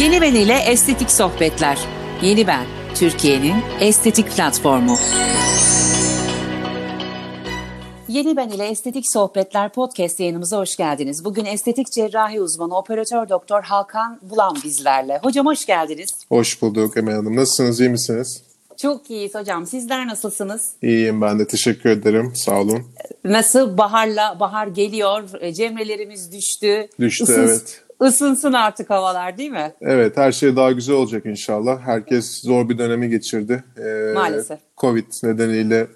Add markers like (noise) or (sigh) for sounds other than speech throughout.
Yeni Ben ile Estetik Sohbetler. Yeni Ben, Türkiye'nin estetik platformu. Yeni Ben ile Estetik Sohbetler podcast yayınımıza hoş geldiniz. Bugün estetik cerrahi uzmanı operatör doktor Hakan Bulan bizlerle. Hocam hoş geldiniz. Hoş bulduk Emel Hanım. Nasılsınız, iyi misiniz? Çok iyiyiz hocam. Sizler nasılsınız? İyiyim ben de teşekkür ederim. Sağ olun. Nasıl baharla bahar geliyor. E, cemrelerimiz düştü. Düştü Isın, evet. Isınsın artık havalar değil mi? Evet her şey daha güzel olacak inşallah. Herkes zor bir dönemi geçirdi. Ee, Maalesef. Covid nedeniyle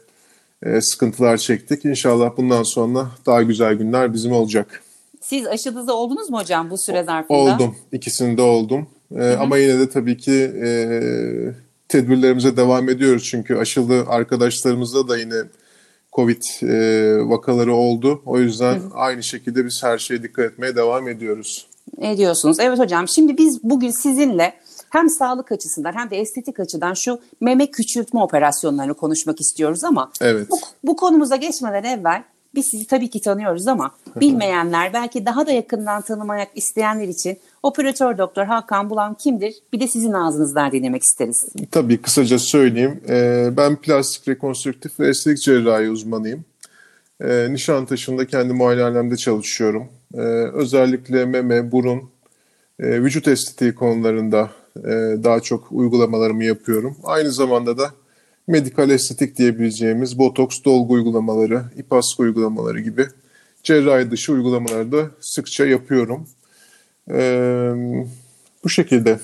e, sıkıntılar çektik. İnşallah bundan sonra daha güzel günler bizim olacak. Siz aşınızda oldunuz mu hocam bu süre zarfında? Oldum. İkisinde oldum. Ee, ama yine de tabii ki e, tedbirlerimize devam ediyoruz. Çünkü aşılı arkadaşlarımızda da yine Covid e, vakaları oldu. O yüzden aynı şekilde biz her şeye dikkat etmeye devam ediyoruz. Ne diyorsunuz? Evet hocam şimdi biz bugün sizinle hem sağlık açısından hem de estetik açıdan şu meme küçültme operasyonlarını konuşmak istiyoruz ama Evet. bu, bu konumuza geçmeden evvel biz sizi tabii ki tanıyoruz ama bilmeyenler belki daha da yakından tanımak isteyenler için operatör doktor Hakan Bulan kimdir? Bir de sizin ağzınızdan dinlemek isteriz. Tabii kısaca söyleyeyim. Ee, ben plastik rekonstrüktif ve estetik cerrahi uzmanıyım. Ee, Nişantaşı'nda kendi muayenehanemde çalışıyorum. Ee, özellikle meme, burun, e, vücut estetiği konularında e, daha çok uygulamalarımı yapıyorum. Aynı zamanda da medikal estetik diyebileceğimiz botoks, dolgu uygulamaları, ipask uygulamaları gibi cerrahi dışı uygulamaları da sıkça yapıyorum. Ee, bu şekilde.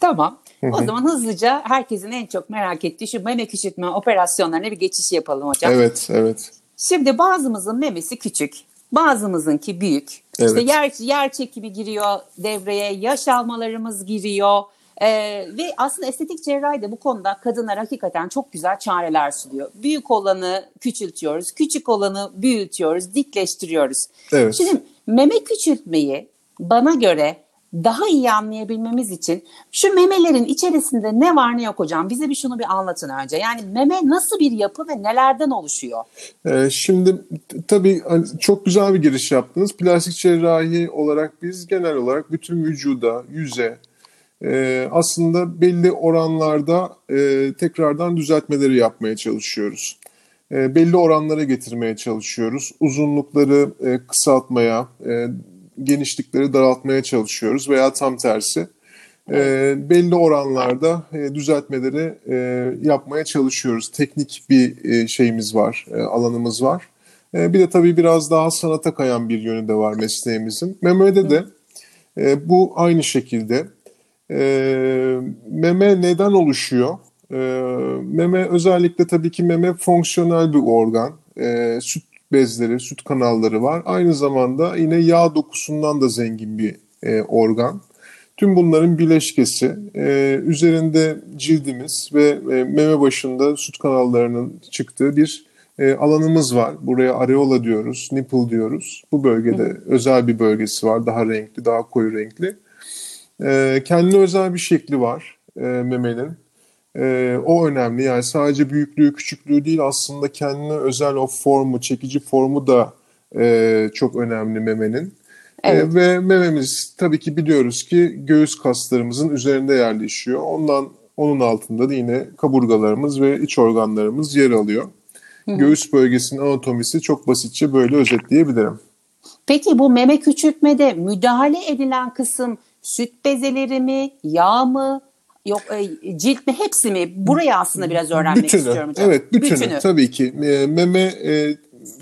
Tamam. O zaman hızlıca herkesin en çok merak ettiği şu meme küçültme operasyonlarına bir geçiş yapalım hocam. Evet, evet. Şimdi bazımızın memesi küçük, bazımızınki büyük. İşte Evet. yer, yer çekimi giriyor devreye, yaş almalarımız giriyor. Ee, ve aslında estetik cerrahi de bu konuda kadınlar hakikaten çok güzel çareler sunuyor. Büyük olanı küçültüyoruz, küçük olanı büyütüyoruz, dikleştiriyoruz. Evet. Şimdi meme küçültmeyi bana göre daha iyi anlayabilmemiz için şu memelerin içerisinde ne var ne yok hocam bize bir şunu bir anlatın önce. Yani meme nasıl bir yapı ve nelerden oluşuyor? Ee, şimdi tabii hani çok güzel bir giriş yaptınız. Plastik cerrahi olarak biz genel olarak bütün vücuda, yüze e, aslında belli oranlarda e, tekrardan düzeltmeleri yapmaya çalışıyoruz. E, belli oranlara getirmeye çalışıyoruz. Uzunlukları e, kısaltmaya, e, genişlikleri daraltmaya çalışıyoruz veya tam tersi. E, belli oranlarda e, düzeltmeleri e, yapmaya çalışıyoruz. Teknik bir e, şeyimiz var, e, alanımız var. E, bir de tabii biraz daha sanata kayan bir yönü de var mesleğimizin. Memede de e, bu aynı şekilde. E, meme neden oluşuyor? E, meme özellikle tabii ki meme fonksiyonel bir organ. E, süt bezleri, süt kanalları var. Aynı zamanda yine yağ dokusundan da zengin bir e, organ. Tüm bunların bileşkesi. E, üzerinde cildimiz ve e, meme başında süt kanallarının çıktığı bir e, alanımız var. Buraya areola diyoruz, nipple diyoruz. Bu bölgede özel bir bölgesi var. Daha renkli, daha koyu renkli. E, kendine özel bir şekli var e, memenin. E, o önemli. Yani sadece büyüklüğü, küçüklüğü değil aslında kendine özel o formu, çekici formu da e, çok önemli memenin. Evet. E, ve mememiz tabii ki biliyoruz ki göğüs kaslarımızın üzerinde yerleşiyor. Ondan onun altında da yine kaburgalarımız ve iç organlarımız yer alıyor. Göğüs bölgesinin anatomisi çok basitçe böyle özetleyebilirim. Peki bu meme küçültmede müdahale edilen kısım süt bezeleri mi, yağ mı, yok e, cilt mi hepsi mi? Buraya aslında biraz öğrenmek bütünü, istiyorum hocam. Evet bütünü, tabii ki. E, meme e,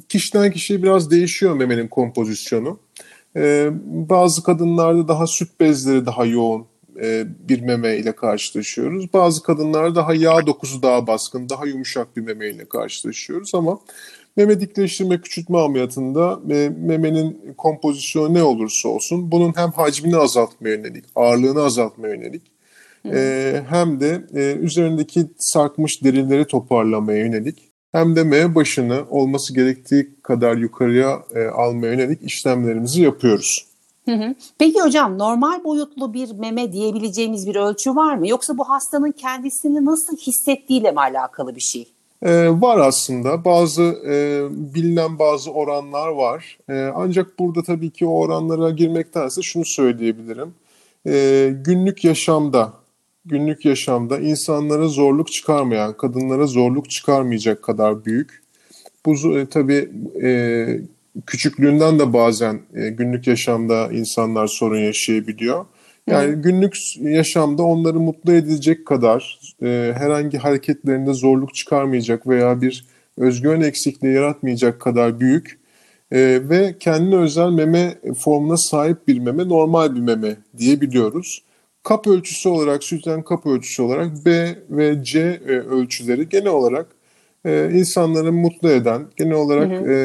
kişiden kişiye biraz değişiyor memenin kompozisyonu. E, bazı kadınlarda daha süt bezleri daha yoğun e, bir meme ile karşılaşıyoruz. Bazı kadınlarda daha yağ dokusu daha baskın, daha yumuşak bir meme ile karşılaşıyoruz ama meme dikleştirme küçültme ameliyatında e, memenin kompozisyonu ne olursa olsun bunun hem hacmini azaltmaya yönelik, ağırlığını azaltmaya yönelik e, hem de e, üzerindeki sarkmış derileri toparlamaya yönelik hem de meme başını olması gerektiği kadar yukarıya e, almaya yönelik işlemlerimizi yapıyoruz. Hı hı. Peki hocam normal boyutlu bir meme diyebileceğimiz bir ölçü var mı? Yoksa bu hastanın kendisini nasıl hissettiğiyle mi alakalı bir şey? Ee, var aslında bazı e, bilinen bazı oranlar var. E, ancak burada tabii ki o oranlara girmektense şunu söyleyebilirim. E, günlük yaşamda, günlük yaşamda insanlara zorluk çıkarmayan, kadınlara zorluk çıkarmayacak kadar büyük. Bu e, tabii e, küçüklüğünden de bazen e, günlük yaşamda insanlar sorun yaşayabiliyor. Yani Hı. günlük yaşamda onları mutlu edecek kadar e, herhangi hareketlerinde zorluk çıkarmayacak veya bir özgüven eksikliği yaratmayacak kadar büyük e, ve kendine özel meme formuna sahip bir meme normal bir meme diyebiliyoruz. Kap ölçüsü olarak, sütten kap ölçüsü olarak B ve C e, ölçüleri genel olarak e, insanları mutlu eden, genel olarak hı hı. E,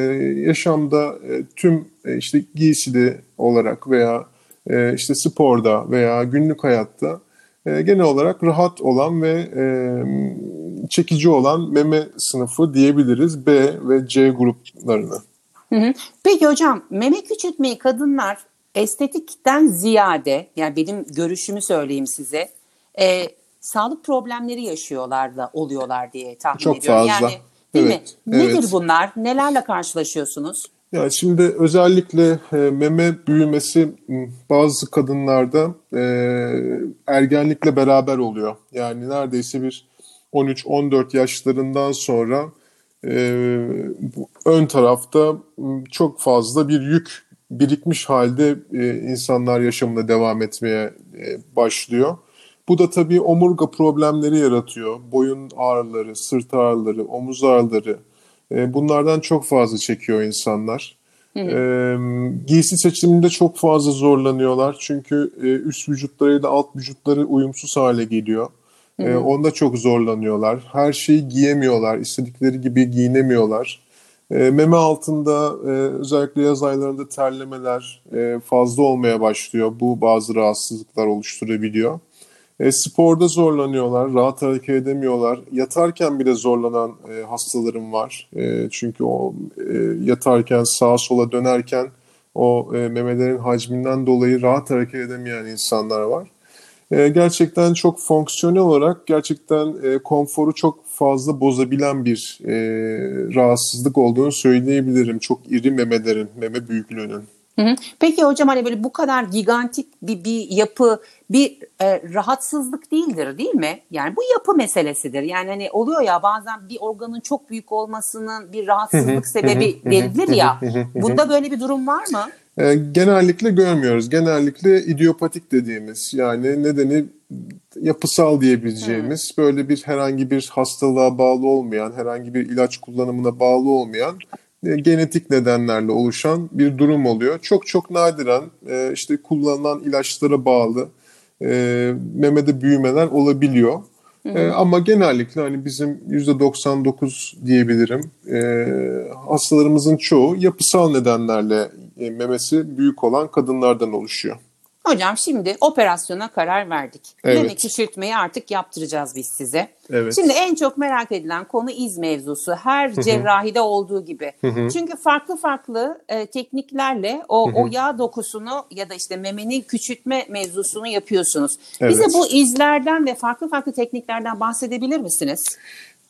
yaşamda e, tüm e, işte giysili olarak veya e, işte sporda veya günlük hayatta e, genel olarak rahat olan ve e, çekici olan meme sınıfı diyebiliriz B ve C gruplarını. Hı hı. Peki hocam meme küçültmeyi kadınlar estetikten ziyade yani benim görüşümü söyleyeyim size e, sağlık problemleri yaşıyorlar da oluyorlar diye tahmin Çok ediyorum. Fazla. Yani değil evet, mi? Nedir evet. bunlar? Nelerle karşılaşıyorsunuz? Yani şimdi özellikle e, meme büyümesi bazı kadınlarda e, ergenlikle beraber oluyor. Yani neredeyse bir 13-14 yaşlarından sonra e, ön tarafta çok fazla bir yük birikmiş halde insanlar yaşamına devam etmeye başlıyor. Bu da tabii omurga problemleri yaratıyor. Boyun ağrıları, sırt ağrıları, omuz ağrıları, e, bunlardan çok fazla çekiyor insanlar. Hı hı. E, giysi seçiminde çok fazla zorlanıyorlar. Çünkü e, üst vücutlarıyla alt vücutları uyumsuz hale geliyor. Hı hı. onda çok zorlanıyorlar. Her şeyi giyemiyorlar. istedikleri gibi giyinemiyorlar. meme altında özellikle yaz aylarında terlemeler fazla olmaya başlıyor. Bu bazı rahatsızlıklar oluşturabiliyor. E, sporda zorlanıyorlar, rahat hareket edemiyorlar. Yatarken bile zorlanan e, hastalarım var. E, çünkü o e, yatarken sağa sola dönerken o e, memelerin hacminden dolayı rahat hareket edemeyen insanlar var. E, gerçekten çok fonksiyonel olarak gerçekten e, konforu çok fazla bozabilen bir e, rahatsızlık olduğunu söyleyebilirim. Çok iri memelerin, meme büyüklüğünün. Hı hı. Peki hocam hani böyle bu kadar gigantik bir, bir yapı bir e, rahatsızlık değildir değil mi? Yani bu yapı meselesidir. Yani hani oluyor ya bazen bir organın çok büyük olmasının bir rahatsızlık sebebi verilir ya. Bunda böyle bir durum var mı? E, genellikle görmüyoruz. Genellikle idiopatik dediğimiz yani nedeni yapısal diyebileceğimiz hmm. böyle bir herhangi bir hastalığa bağlı olmayan, herhangi bir ilaç kullanımına bağlı olmayan genetik nedenlerle oluşan bir durum oluyor. Çok çok nadiren e, işte kullanılan ilaçlara bağlı e, memede büyümeler olabiliyor. Hı hı. ama genellikle hani bizim %99 diyebilirim hastalarımızın çoğu yapısal nedenlerle memesi büyük olan kadınlardan oluşuyor. Hocam şimdi operasyona karar verdik. Evet. Meme küçültmeyi artık yaptıracağız biz size. Evet. Şimdi en çok merak edilen konu iz mevzusu. Her cerrahide olduğu gibi. Çünkü farklı farklı e, tekniklerle o, o yağ dokusunu ya da işte memenin küçültme mevzusunu yapıyorsunuz. Evet. Bize bu izlerden ve farklı farklı tekniklerden bahsedebilir misiniz?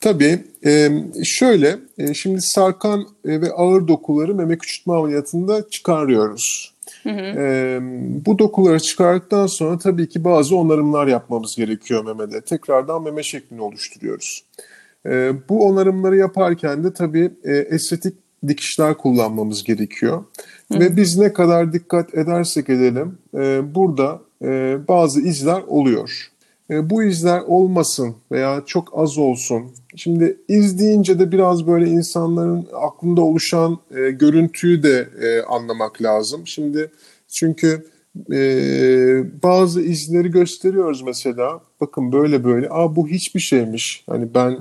Tabii. E, şöyle, e, şimdi sarkan ve ağır dokuları meme küçültme ameliyatında çıkarıyoruz. Hı hı. bu dokuları çıkardıktan sonra tabii ki bazı onarımlar yapmamız gerekiyor memede. Tekrardan meme şeklini oluşturuyoruz. bu onarımları yaparken de tabii e, estetik dikişler kullanmamız gerekiyor. Hı. Ve biz ne kadar dikkat edersek edelim e, burada e, bazı izler oluyor. E, bu izler olmasın veya çok az olsun. Şimdi iz deyince de biraz böyle insanların aklında oluşan e, görüntüyü de e, anlamak lazım. Şimdi çünkü e, bazı izleri gösteriyoruz mesela. Bakın böyle böyle. Aa bu hiçbir şeymiş. Hani ben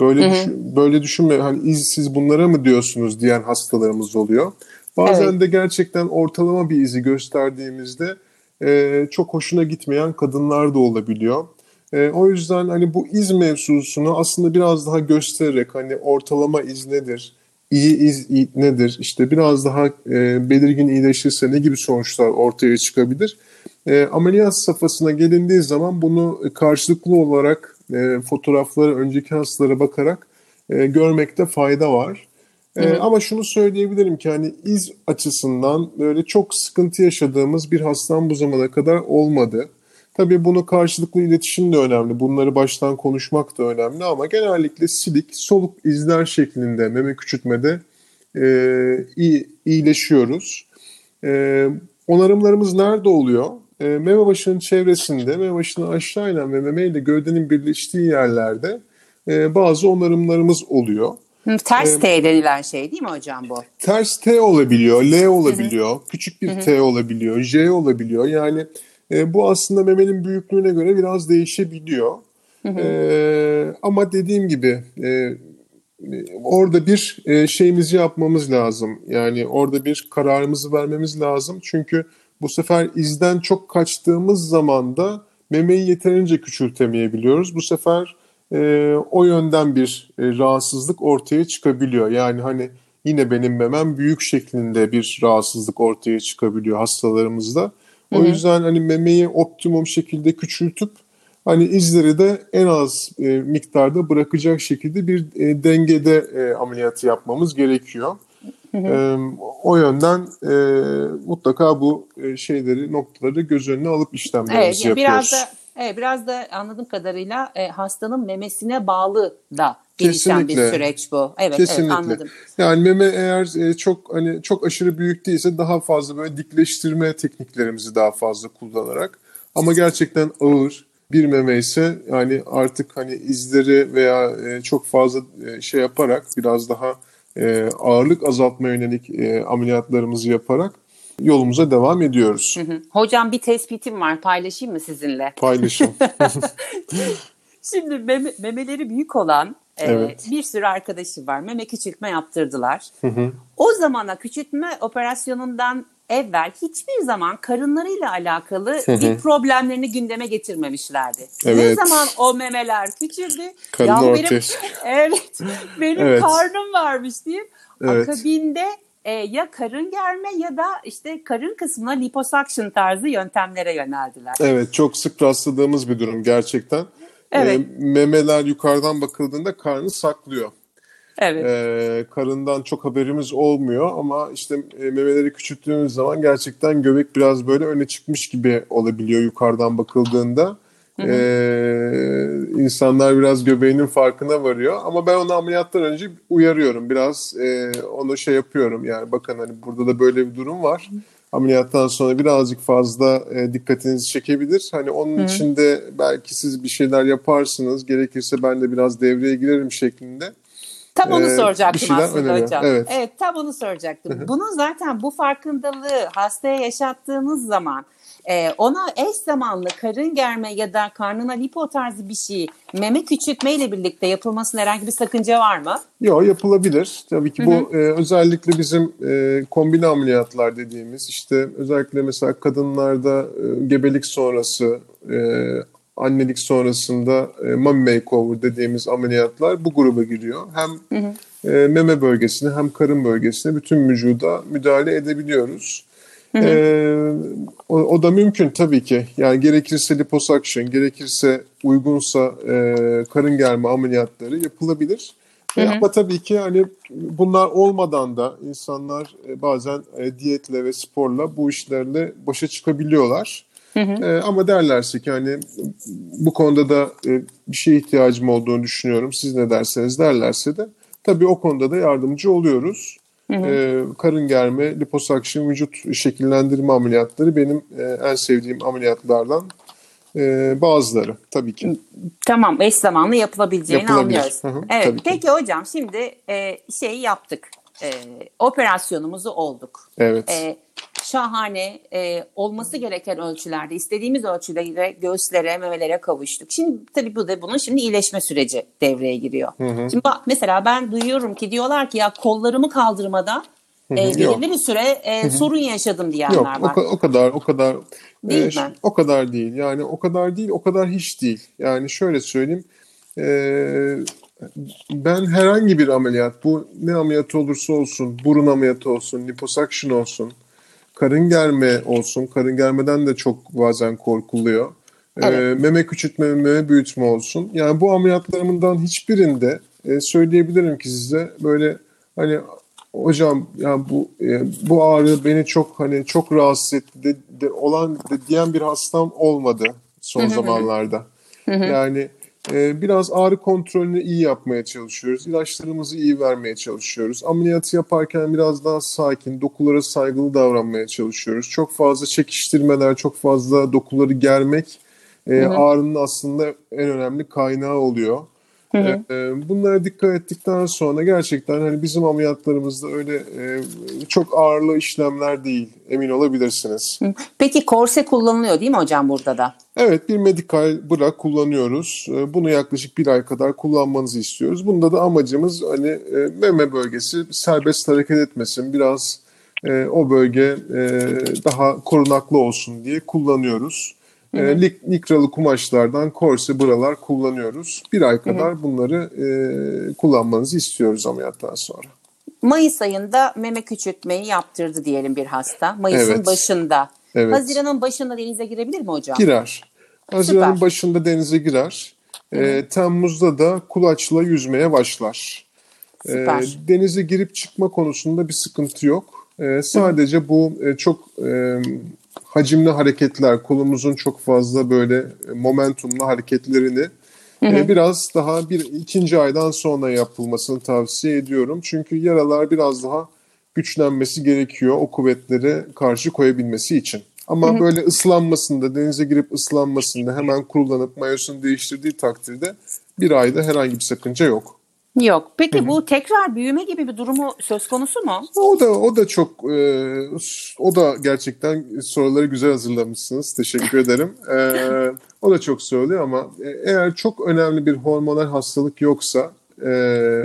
böyle hı hı. Düşün, böyle düşünme. Hani iz siz bunlara mı diyorsunuz diyen hastalarımız oluyor. Bazen evet. de gerçekten ortalama bir izi gösterdiğimizde e, çok hoşuna gitmeyen kadınlar da olabiliyor. E, o yüzden hani bu iz mevzusunu aslında biraz daha göstererek hani ortalama iz nedir, iyi iz nedir, işte biraz daha e, belirgin iyileşirse ne gibi sonuçlar ortaya çıkabilir. E, ameliyat safhasına gelindiği zaman bunu karşılıklı olarak e, fotoğraflara, önceki hastalara bakarak e, görmekte fayda var. E, ama şunu söyleyebilirim ki hani iz açısından böyle çok sıkıntı yaşadığımız bir hastam bu zamana kadar olmadı. Tabii bunu karşılıklı iletişim de önemli. Bunları baştan konuşmak da önemli ama genellikle silik, soluk izler şeklinde meme küçültmede e, iyi, iyileşiyoruz. E, onarımlarımız nerede oluyor? E, meme başının çevresinde, meme başının aşağı inen ve meme ile gövdenin birleştiği yerlerde e, bazı onarımlarımız oluyor. Ters ee, T denilen şey değil mi hocam bu? Ters T olabiliyor, L olabiliyor, Hı-hı. küçük bir Hı-hı. T olabiliyor, J olabiliyor. Yani e, bu aslında memenin büyüklüğüne göre biraz değişebiliyor. E, ama dediğim gibi e, orada bir e, şeyimizi yapmamız lazım. Yani orada bir kararımızı vermemiz lazım. Çünkü bu sefer izden çok kaçtığımız zaman da memeyi yeterince küçültemeyebiliyoruz. Bu sefer e, o yönden bir e, rahatsızlık ortaya çıkabiliyor. Yani hani yine benim memem büyük şeklinde bir rahatsızlık ortaya çıkabiliyor hastalarımızda. O Hı-hı. yüzden hani memeyi optimum şekilde küçültüp hani izleri de en az e, miktarda bırakacak şekilde bir e, dengede e, ameliyatı yapmamız gerekiyor. E, o yönden e, mutlaka bu e, şeyleri noktaları göz önüne alıp işlemlerimizi evet, yapıyoruz. Biraz da Evet, biraz da anladığım kadarıyla e, hastanın memesine bağlı da gelişen Kesinlikle. bir süreç bu. Evet, Kesinlikle. evet anladım. Yani meme eğer e, çok hani çok aşırı büyük değilse daha fazla böyle dikleştirme tekniklerimizi daha fazla kullanarak ama gerçekten ağır bir meme ise yani artık hani izleri veya e, çok fazla e, şey yaparak biraz daha e, ağırlık azaltma yönelik e, ameliyatlarımızı yaparak yolumuza devam ediyoruz. Hı hı. Hocam bir tespitim var paylaşayım mı sizinle? Paylaşın. (laughs) Şimdi meme, memeleri büyük olan e, evet. bir sürü arkadaşı var. Meme küçültme yaptırdılar. Hı hı. O zamana küçültme operasyonundan evvel hiçbir zaman karınlarıyla alakalı bir problemlerini gündeme getirmemişlerdi. Evet. Ne zaman o memeler küçüldü? Karın ya benim, (laughs) evet, benim evet. karnım varmış diye. Evet. Akabinde e, ya karın germe ya da işte karın kısmına liposuction tarzı yöntemlere yöneldiler. Evet çok sık rastladığımız bir durum gerçekten. Evet. E, memeler yukarıdan bakıldığında karnı saklıyor. Evet. E, karından çok haberimiz olmuyor ama işte e, memeleri küçülttüğümüz zaman gerçekten göbek biraz böyle öne çıkmış gibi olabiliyor yukarıdan bakıldığında. Hı Ee, insanlar biraz göbeğinin farkına varıyor. Ama ben onu ameliyattan önce uyarıyorum. Biraz e, onu şey yapıyorum. Yani bakın hani burada da böyle bir durum var. Ameliyattan sonra birazcık fazla e, dikkatinizi çekebilir. Hani onun Hı. için de belki siz bir şeyler yaparsınız. Gerekirse ben de biraz devreye girerim şeklinde. Tam onu ee, soracaktım aslında öneriyor. hocam. Evet. evet tam onu soracaktım. Bunun zaten bu farkındalığı hastaya yaşattığınız zaman e, ona eş zamanlı karın germe ya da karnına lipo tarzı bir şey meme küçültme ile birlikte yapılmasının herhangi bir sakınca var mı? Yok yapılabilir. Tabii ki bu E, özellikle bizim e, kombine ameliyatlar dediğimiz işte özellikle mesela kadınlarda e, gebelik sonrası e, annelik sonrasında e, mommy makeover dediğimiz ameliyatlar bu gruba giriyor. Hem hı hı. E, meme bölgesine hem karın bölgesine bütün vücuda müdahale edebiliyoruz. Ee, o, o da mümkün tabii ki. Yani gerekirse liposuction, gerekirse uygunsa e, karın germe ameliyatları yapılabilir. Hı hı. Ama tabii ki hani bunlar olmadan da insanlar e, bazen e, diyetle ve sporla bu işlerle başa çıkabiliyorlar. Hı hı. E, ama derlerse ki hani bu konuda da e, bir şeye ihtiyacım olduğunu düşünüyorum. Siz ne derseniz derlerse de tabii o konuda da yardımcı oluyoruz. Hı hı. E, karın germe, liposuction, vücut şekillendirme ameliyatları benim e, en sevdiğim ameliyatlardan e, bazıları tabii ki. Tamam eş zamanlı yapılabileceğini Yapılabilir. anlıyoruz. Hı hı, evet peki ki. hocam şimdi e, şeyi yaptık. E, operasyonumuzu olduk. Evet. E, şahane e, olması gereken ölçülerde istediğimiz ölçülere göğüslere memelere kavuştuk. Şimdi tabii bu da bunun şimdi iyileşme süreci devreye giriyor. Hı hı. Şimdi bak, mesela ben duyuyorum ki diyorlar ki ya kollarımı kaldırmada e, belirli bir süre e, sorun yaşadım diyenler Yok, var. O, o kadar o kadar değil e, mi? O kadar değil. Yani o kadar değil, o kadar hiç değil. Yani şöyle söyleyeyim. E, ben herhangi bir ameliyat, bu ne ameliyatı olursa olsun, burun ameliyatı olsun, liposuction olsun, karın germe olsun. Karın germeden de çok bazen korkuluyor. Evet. E, meme küçültme, meme büyütme olsun. Yani bu ameliyatlarımdan hiçbirinde e, söyleyebilirim ki size böyle hani hocam ya bu e, bu ağrı beni çok hani çok rahatsız etti de, de, olan de, diyen bir hastam olmadı son zamanlarda. Yani e, biraz ağrı kontrolünü iyi yapmaya çalışıyoruz. İlaçlarımızı iyi vermeye çalışıyoruz. Ameliyatı yaparken biraz daha sakin, dokulara saygılı davranmaya çalışıyoruz. Çok fazla çekiştirmeler, çok fazla dokuları germek e, ağrının aslında en önemli kaynağı oluyor. Hı hı. Bunlara dikkat ettikten sonra gerçekten hani bizim ameliyatlarımızda öyle e, çok ağırlı işlemler değil emin olabilirsiniz. Peki korse kullanılıyor değil mi hocam burada da? Evet bir medikal bırak kullanıyoruz. Bunu yaklaşık bir ay kadar kullanmanızı istiyoruz. Bunda da amacımız hani meme bölgesi serbest hareket etmesin. Biraz o bölge daha korunaklı olsun diye kullanıyoruz. E, likralı kumaşlardan korse buralar kullanıyoruz. Bir ay kadar hı hı. bunları e, kullanmanızı istiyoruz ameliyattan sonra. Mayıs ayında meme küçültmeyi yaptırdı diyelim bir hasta. Mayıs'ın evet. başında. Evet. Haziran'ın başında denize girebilir mi hocam? Girer. Haziran'ın Süper. başında denize girer. E, Temmuz'da da kulaçla yüzmeye başlar. E, Süper. E, denize girip çıkma konusunda bir sıkıntı yok. E, sadece bu e, çok e, hacimli hareketler, kolumuzun çok fazla böyle momentumlu hareketlerini hı hı. E, biraz daha bir ikinci aydan sonra yapılmasını tavsiye ediyorum. Çünkü yaralar biraz daha güçlenmesi gerekiyor o kuvvetlere karşı koyabilmesi için. Ama hı hı. böyle ıslanmasında, denize girip ıslanmasında hemen kurulanıp mayosunu değiştirdiği takdirde bir ayda herhangi bir sakınca yok. Yok. Peki Hı-hı. bu tekrar büyüme gibi bir durumu söz konusu mu? O da o da çok e, o da gerçekten soruları güzel hazırlamışsınız. Teşekkür ederim. (laughs) E, o da çok söylüyor ama eğer çok önemli bir hormonal hastalık yoksa e,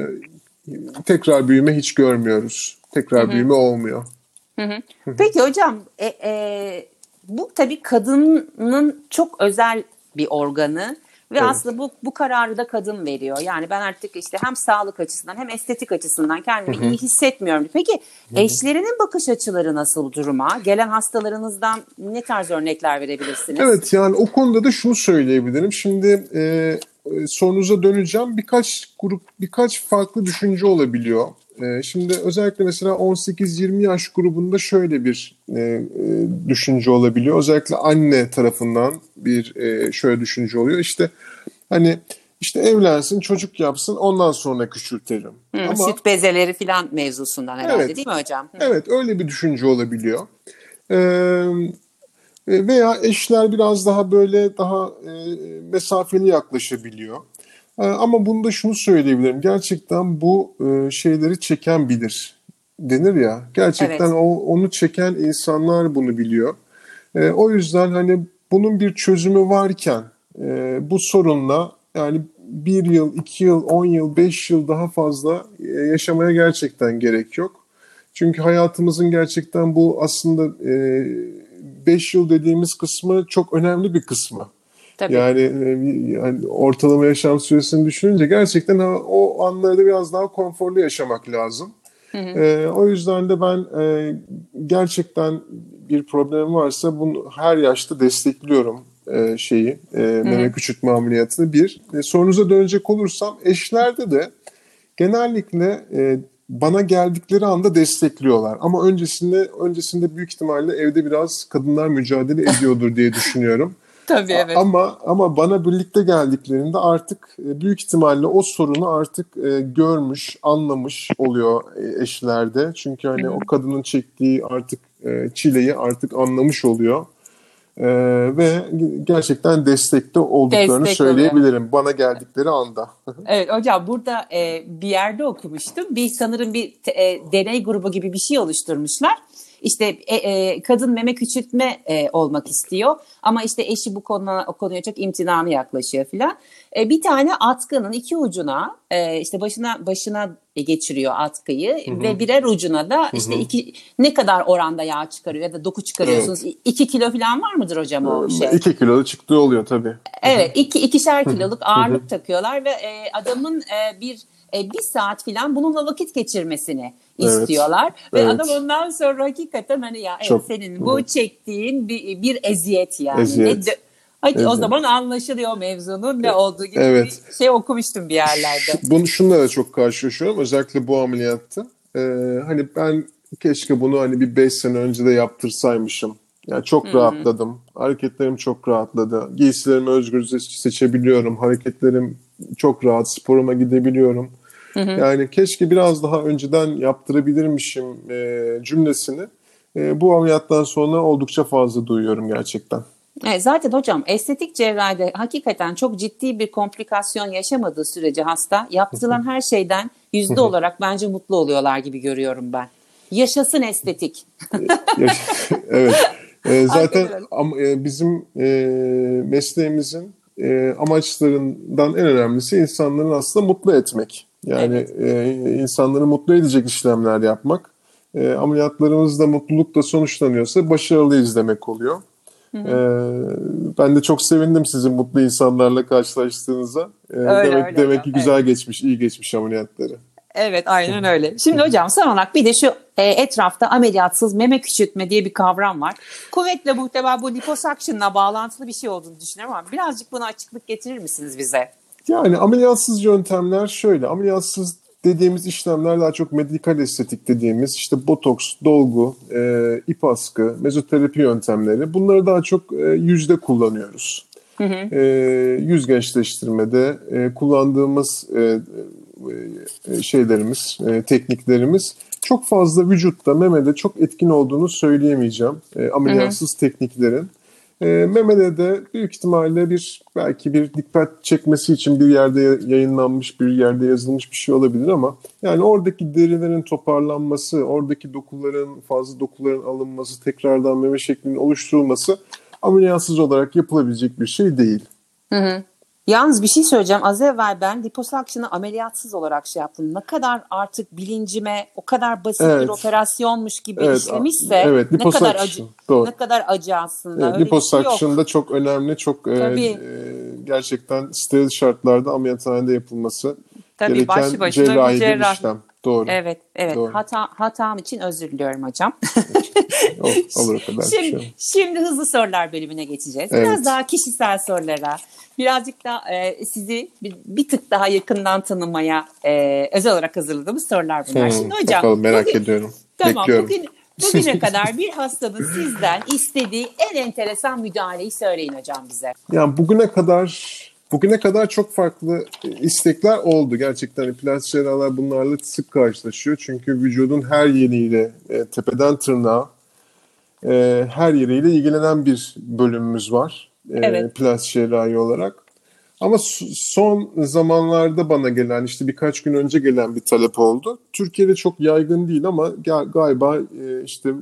tekrar büyüme hiç görmüyoruz. Tekrar Hı-hı. büyüme olmuyor. Hı-hı. Peki hocam e, e, bu tabii kadının çok özel bir organı. Ve evet. aslında bu bu kararı da kadın veriyor. Yani ben artık işte hem sağlık açısından hem estetik açısından kendimi Hı-hı. iyi hissetmiyorum. Peki Hı-hı. eşlerinin bakış açıları nasıl duruma? Gelen hastalarınızdan ne tarz örnekler verebilirsiniz? Evet yani o konuda da şunu söyleyebilirim. Şimdi e, sorunuza döneceğim. Birkaç grup, birkaç farklı düşünce olabiliyor. E, şimdi özellikle mesela 18-20 yaş grubunda şöyle bir e, e, düşünce olabiliyor. Özellikle anne tarafından bir e, şöyle düşünce oluyor. İşte hani işte evlensin, çocuk yapsın, ondan sonra küçültelim. Hı, Ama, süt bezeleri falan mevzusundan herhalde evet, değil mi hocam? Hı. Evet, öyle bir düşünce olabiliyor. Ee, veya eşler biraz daha böyle daha e, mesafeli yaklaşabiliyor. Ee, ama bunda şunu söyleyebilirim. Gerçekten bu e, şeyleri çeken bilir denir ya. Gerçekten evet. o onu çeken insanlar bunu biliyor. E, o yüzden hani bunun bir çözümü varken e, bu sorunla yani bir yıl, iki yıl, on yıl, beş yıl daha fazla yaşamaya gerçekten gerek yok. Çünkü hayatımızın gerçekten bu aslında beş yıl dediğimiz kısmı çok önemli bir kısmı. Tabii. Yani, e, yani ortalama yaşam süresini düşününce gerçekten o anlarda biraz daha konforlu yaşamak lazım. Hı hı. E, o yüzden de ben e, gerçekten bir problem varsa bunu her yaşta destekliyorum e, şeyi e, meme küçültme ameliyatını bir. E, sorunuza dönecek olursam eşlerde de genellikle e, bana geldikleri anda destekliyorlar. Ama öncesinde öncesinde büyük ihtimalle evde biraz kadınlar mücadele ediyordur diye (laughs) düşünüyorum. Tabii evet. Ama ama bana birlikte geldiklerinde artık e, büyük ihtimalle o sorunu artık e, görmüş, anlamış oluyor e, eşlerde. Çünkü hani o kadının çektiği artık e, çileyi artık anlamış oluyor. Ee, ve gerçekten destekte olduklarını Destek söyleyebilirim oluyor. bana geldikleri anda. (laughs) evet hocam burada e, bir yerde okumuştum. Bir sanırım bir e, deney grubu gibi bir şey oluşturmuşlar işte e, e, kadın meme küçültme e, olmak istiyor ama işte eşi bu konuya, o konuya çok imtinanı yaklaşıyor filan. E, bir tane atkının iki ucuna e, işte başına başına geçiriyor atkıyı hı hı. ve birer ucuna da işte hı hı. iki ne kadar oranda yağ çıkarıyor ya da doku çıkarıyorsunuz. Evet. İki kilo falan var mıdır hocam o şey? İki kilo çıktığı oluyor tabii. Evet iki, ikişer kiloluk ağırlık takıyorlar ve e, adamın e, bir e, bir saat falan bununla vakit geçirmesini evet. istiyorlar. Ve evet. adam ondan sonra hakikaten hani ya evet, senin bu çektiğin bir, bir eziyet yani. Eziyet. Ne, Hadi evet. o zaman anlaşılıyor mevzunun ne olduğu gibi evet. bir şey okumuştum bir yerlerde. (laughs) Bunu şunla da çok karşılaşıyorum özellikle bu ameliyatta. Ee, hani ben keşke bunu hani bir 5 sene önce de yaptırsaymışım. Yani çok hmm. rahatladım. Hareketlerim çok rahatladı. Giysilerimi özgürce seçebiliyorum. Hareketlerim çok rahat. Sporuma gidebiliyorum. Hı Yani keşke biraz daha önceden yaptırabilirmişim e, cümlesini e, bu ameliyattan sonra oldukça fazla duyuyorum gerçekten. Evet, zaten hocam estetik cerrahide hakikaten çok ciddi bir komplikasyon yaşamadığı sürece hasta yaptırılan her şeyden yüzde olarak bence mutlu oluyorlar gibi görüyorum ben. Yaşasın estetik. (laughs) evet. E, zaten am, e, bizim e, mesleğimizin e, amaçlarından en önemlisi insanların aslında mutlu etmek. Yani evet. e, insanları mutlu edecek işlemler yapmak. E, ameliyatlarımız da mutlulukla sonuçlanıyorsa başarılıyız demek oluyor. Hı hı. Ee, ben de çok sevindim sizin mutlu insanlarla karşılaştığınıza. Ee, öyle, demek öyle demek hocam. ki güzel evet. geçmiş, iyi geçmiş ameliyatları. Evet aynen öyle. Şimdi hocam son olarak bir de şu e, etrafta ameliyatsız meme küçültme diye bir kavram var. Kuvvetle muhtemel bu liposuction'la bağlantılı bir şey olduğunu düşünüyorum ama birazcık buna açıklık getirir misiniz bize? Yani ameliyatsız yöntemler şöyle. Ameliyatsız dediğimiz işlemler daha çok medikal estetik dediğimiz işte botoks, dolgu, e, ip askı, mezoterapi yöntemleri. Bunları daha çok e, yüzde kullanıyoruz. Hı hı. E, yüz gençleştirmede e, kullandığımız e, e, şeylerimiz, e, tekniklerimiz çok fazla vücutta, memede çok etkin olduğunu söyleyemeyeceğim. E, ameliyatsız hı hı. tekniklerin. E, memede de büyük ihtimalle bir belki bir dikkat çekmesi için bir yerde yayınlanmış, bir yerde yazılmış bir şey olabilir ama yani oradaki derilerin toparlanması, oradaki dokuların, fazla dokuların alınması, tekrardan meme şeklinin oluşturulması ameliyatsız olarak yapılabilecek bir şey değil. Hı hı. Yalnız bir şey söyleyeceğim. Az evvel ben liposakşını ameliyatsız olarak şey yaptım. Ne kadar artık bilincime o kadar basit evet. bir operasyonmuş gibi evet. işlemişse evet, ne kadar acı Doğru. ne kadar acı aslında. Evet, liposakşın da çok önemli, çok e, e, gerçekten steril şartlarda ameliyathanede yapılması Tabii, gereken başlı cerrahi bir işlem. Doğru. Evet, evet. Doğru. Hata hatam için özür diliyorum hocam. olur, (laughs) kadar. Şimdi, şey. şimdi hızlı sorular bölümüne geçeceğiz. Biraz evet. daha kişisel sorulara, birazcık da e, sizi bir, bir tık daha yakından tanımaya e, özel olarak hazırladığımız sorular bunlar. Hmm, Şimdi hocam. Bakalım, merak bugün, ediyorum. Tamam. Bekliyorum. Bugün, bugüne (laughs) kadar bir hastanın sizden istediği en enteresan müdahaleyi söyleyin hocam bize. Yani bugüne kadar Bugüne kadar çok farklı istekler oldu. Gerçekten plastik cerrahlar bunlarla sık karşılaşıyor. Çünkü vücudun her yeriyle, e, tepeden tırnağa, e, her yeriyle ilgilenen bir bölümümüz var. E, evet. Plastik cerrahi olarak. Ama son zamanlarda bana gelen, işte birkaç gün önce gelen bir talep oldu. Türkiye'de çok yaygın değil ama galiba e, işte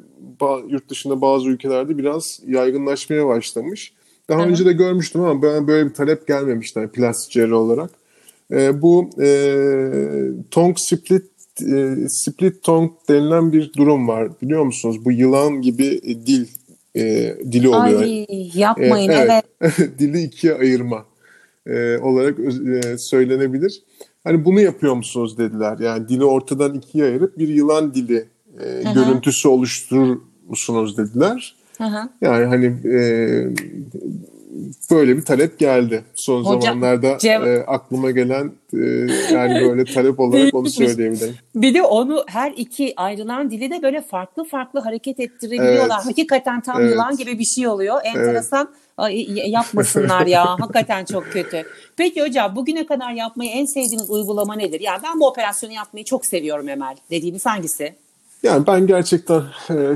yurt dışında bazı ülkelerde biraz yaygınlaşmaya başlamış. Daha evet. önce de görmüştüm ama ben böyle bir talep gelmemişti yani plastik cerrah olarak. E, bu e, tongue split e, split tongue denilen bir durum var biliyor musunuz? Bu yılan gibi e, dil e, dili oluyor. Ay yapmayın e, evet. evet. (laughs) dili ikiye ayırma e, olarak e, söylenebilir. Hani bunu yapıyor musunuz dediler. Yani dili ortadan ikiye ayırıp bir yılan dili e, görüntüsü oluşturur musunuz dediler. Hı Yani hani e, böyle bir talep geldi. Son Hocam, zamanlarda cev- e, aklıma gelen e, yani böyle talep (laughs) olarak onu söyleyebilirim. Bir de onu her iki ayrılan dili de böyle farklı farklı hareket ettirebiliyorlar. Evet. Hakikaten tam evet. yılan gibi bir şey oluyor. Enteresan. Evet. Ay, yapmasınlar ya. (laughs) Hakikaten çok kötü. Peki hocam bugüne kadar yapmayı en sevdiğiniz uygulama nedir? Yani ben bu operasyonu yapmayı çok seviyorum Emel. Dediğiniz hangisi? Yani ben gerçekten e,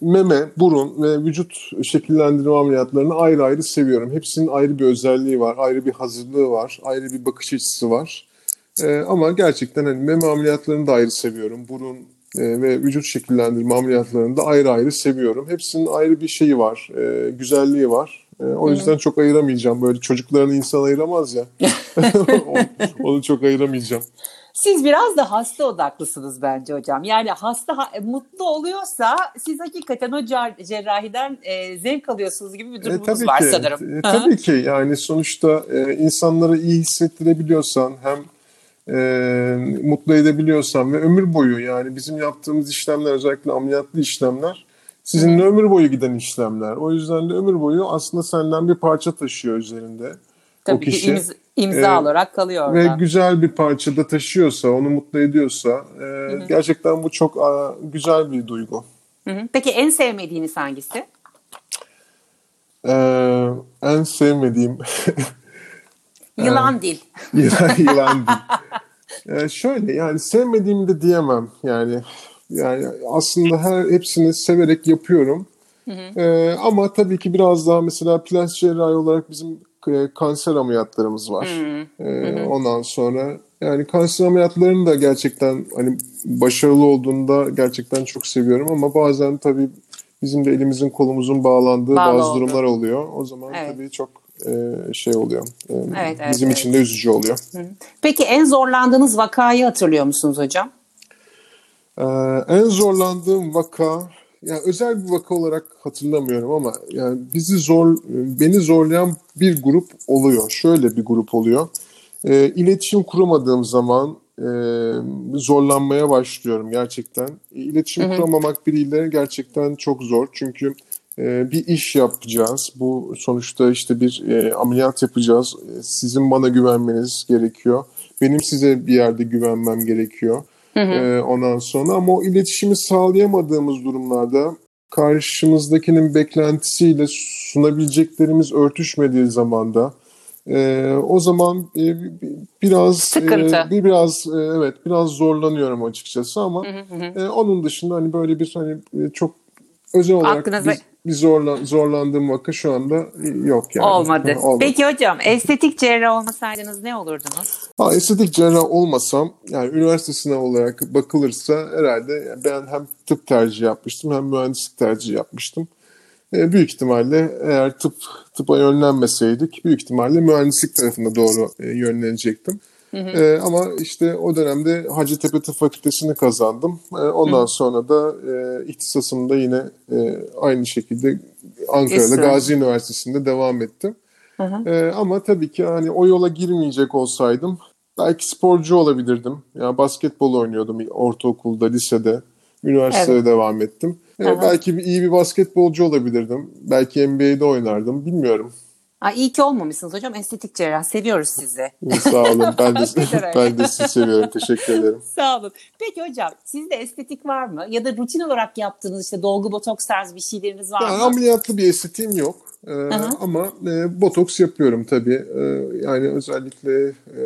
meme, burun ve vücut şekillendirme ameliyatlarını ayrı ayrı seviyorum. Hepsinin ayrı bir özelliği var, ayrı bir hazırlığı var, ayrı bir bakış açısı var. Ee, ama gerçekten hani meme ameliyatlarını da ayrı seviyorum. Burun e, ve vücut şekillendirme ameliyatlarını da ayrı ayrı seviyorum. Hepsinin ayrı bir şeyi var, e, güzelliği var. E, o yüzden Hı-hı. çok ayıramayacağım. Böyle çocuklarını insan ayıramaz ya. (laughs) (laughs) Onu çok ayıramayacağım. Siz biraz da hasta odaklısınız bence hocam. Yani hasta ha, mutlu oluyorsa siz hakikaten o cerrahiden e, zevk alıyorsunuz gibi bir e, durumunuz e, var ki, sanırım. E, tabii ki yani sonuçta e, insanları iyi hissettirebiliyorsan hem e, mutlu edebiliyorsan ve ömür boyu yani bizim yaptığımız işlemler özellikle ameliyatlı işlemler Sizinle ömür boyu giden işlemler. O yüzden de ömür boyu aslında senden bir parça taşıyor üzerinde. Tabii o kişi. ki imza, ee, olarak kalıyor orada. Ve güzel bir parçada taşıyorsa, onu mutlu ediyorsa e, gerçekten bu çok a, güzel bir duygu. Hı hı. Peki en sevmediğiniz hangisi? Ee, en sevmediğim (laughs) Yılan dil. (laughs) yılan, yılan dil. Ee, şöyle yani sevmediğimi de diyemem. Yani yani aslında her hepsini severek yapıyorum. Hı hı. Ee, ama tabii ki biraz daha mesela plastik cerrahi olarak bizim e, kanser ameliyatlarımız var. Hı hı. Ee, ondan sonra yani kanser ameliyatlarını da gerçekten hani başarılı olduğunda gerçekten çok seviyorum ama bazen tabii bizim de elimizin kolumuzun bağlandığı Bağlı bazı oldu. durumlar oluyor. O zaman evet. tabii çok e, şey oluyor. E, evet, evet, bizim evet. için de üzücü oluyor. Peki en zorlandığınız vakayı hatırlıyor musunuz hocam? Ee, en zorlandığım vaka yani özel bir vaka olarak hatırlamıyorum ama yani bizi zor beni zorlayan bir grup oluyor. Şöyle bir grup oluyor. E, iletişim kuramadığım zaman e, zorlanmaya başlıyorum gerçekten. İletişim hı hı. kuramamak biriyle gerçekten çok zor. Çünkü e, bir iş yapacağız. Bu sonuçta işte bir e, ameliyat yapacağız. E, sizin bana güvenmeniz gerekiyor. Benim size bir yerde güvenmem gerekiyor. Hı hı. E, ondan sonra ama o iletişimi sağlayamadığımız durumlarda karşımızdakinin beklentisiyle sunabileceklerimiz örtüşmediği zamanda e, o zaman e, biraz Sıkıntı. E, biraz e, evet biraz zorlanıyorum açıkçası ama hı hı hı. E, onun dışında hani böyle bir hani e, çok özel olarak Aklınıza... biz, bir zorla, zorlandığım vaka şu anda yok yani. Olmadı. Olmadı. Peki hocam estetik cerrah olmasaydınız ne olurdunuz? Ha, estetik cerrah olmasam yani üniversite sınavı olarak bakılırsa herhalde ben hem tıp tercihi yapmıştım hem mühendislik tercihi yapmıştım. E, büyük ihtimalle eğer tıp tıpa yönlenmeseydik büyük ihtimalle mühendislik tarafına doğru e, yönlenecektim. Hı hı. E, ama işte o dönemde Hacettepe Tıp Fakültesini kazandım. E, ondan hı. sonra da e, ihtisasımda yine e, aynı şekilde Ankara'da İslam. Gazi Üniversitesi'nde devam ettim. Hı hı. E, ama tabii ki hani o yola girmeyecek olsaydım belki sporcu olabilirdim. Ya yani basketbol oynuyordum ortaokulda, lisede, üniversitede evet. devam ettim. E, belki bir, iyi bir basketbolcu olabilirdim. Belki NBA'de oynardım. Bilmiyorum. Aa, iyi ki olmamışsınız hocam. Estetik cerrah. Seviyoruz sizi. Sağ olun. Ben de, (laughs) ben de sizi seviyorum. Teşekkür ederim. (laughs) Sağ olun. Peki hocam sizde estetik var mı? Ya da rutin olarak yaptığınız işte dolgu botoks tarzı bir şeyleriniz var yani mı? Ameliyatlı bir estetiğim yok. Ee, ama e, botoks yapıyorum tabii. Ee, yani özellikle e,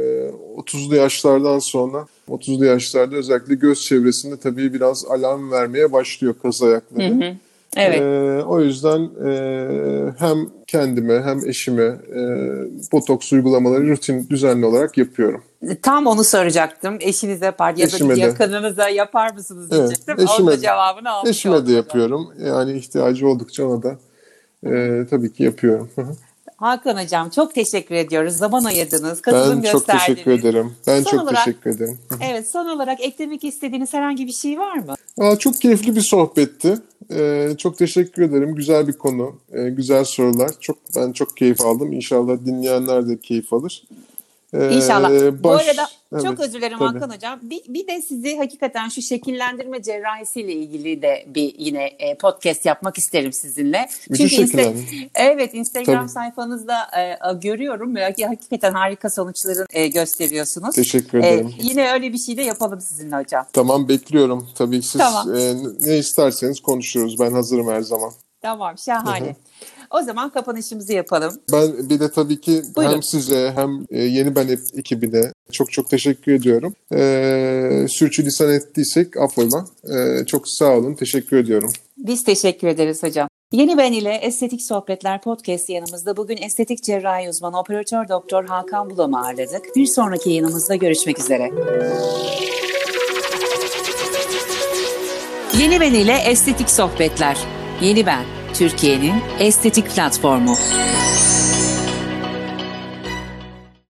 30'lu yaşlardan sonra 30'lu yaşlarda özellikle göz çevresinde tabii biraz alarm vermeye başlıyor kaz ayakları. Hı hı. Evet. E, o yüzden e, hem kendime hem eşime e, botoks uygulamaları rutin düzenli olarak yapıyorum. Tam onu soracaktım. Eşinize yapar ya eşime da yakınınıza yapar mısınız diyecektim. Eşime, Onun da cevabını almış Eşime de yapıyorum. Yani ihtiyacı oldukça ona da e, tabii ki yapıyorum. Hakan Hocam çok teşekkür ediyoruz. Zaman ayırdınız, katılım ben çok teşekkür ederim. Ben son çok olarak, teşekkür ederim. (laughs) evet son olarak eklemek istediğiniz herhangi bir şey var mı? Aa, çok keyifli bir sohbetti. Ee, çok teşekkür ederim. Güzel bir konu, ee, güzel sorular. Çok Ben çok keyif aldım. İnşallah dinleyenler de keyif alır. Ee, İnşallah. Baş... Bu arada evet, çok özür dilerim tabii. Hakan Hocam. Bir, bir de sizi hakikaten şu şekillendirme cerrahisiyle ilgili de bir yine e, podcast yapmak isterim sizinle. Çünkü insta- evet Instagram tabii. sayfanızda e, görüyorum. Belki hakikaten harika sonuçların e, gösteriyorsunuz. Teşekkür e, ederim. E, yine öyle bir şey de yapalım sizinle hocam. Tamam bekliyorum. Tabii siz tamam. e, ne isterseniz konuşuyoruz. Ben hazırım her zaman. Tamam şahane. Hı-hı. O zaman kapanışımızı yapalım. Ben bir de tabii ki Buyurun. hem size hem e, Yeni Ben ekibine çok çok teşekkür ediyorum. Ee, sürçülisan ettiysek affola. Ee, çok sağ olun. Teşekkür ediyorum. Biz teşekkür ederiz hocam. Yeni Ben ile Estetik Sohbetler Podcast yanımızda bugün estetik cerrahi uzmanı operatör doktor Hakan Bulam'ı ağırladık. Bir sonraki yanımızda görüşmek üzere. Yeni Ben ile Estetik Sohbetler. Yeni Ben Türkiye'nin estetik platformu.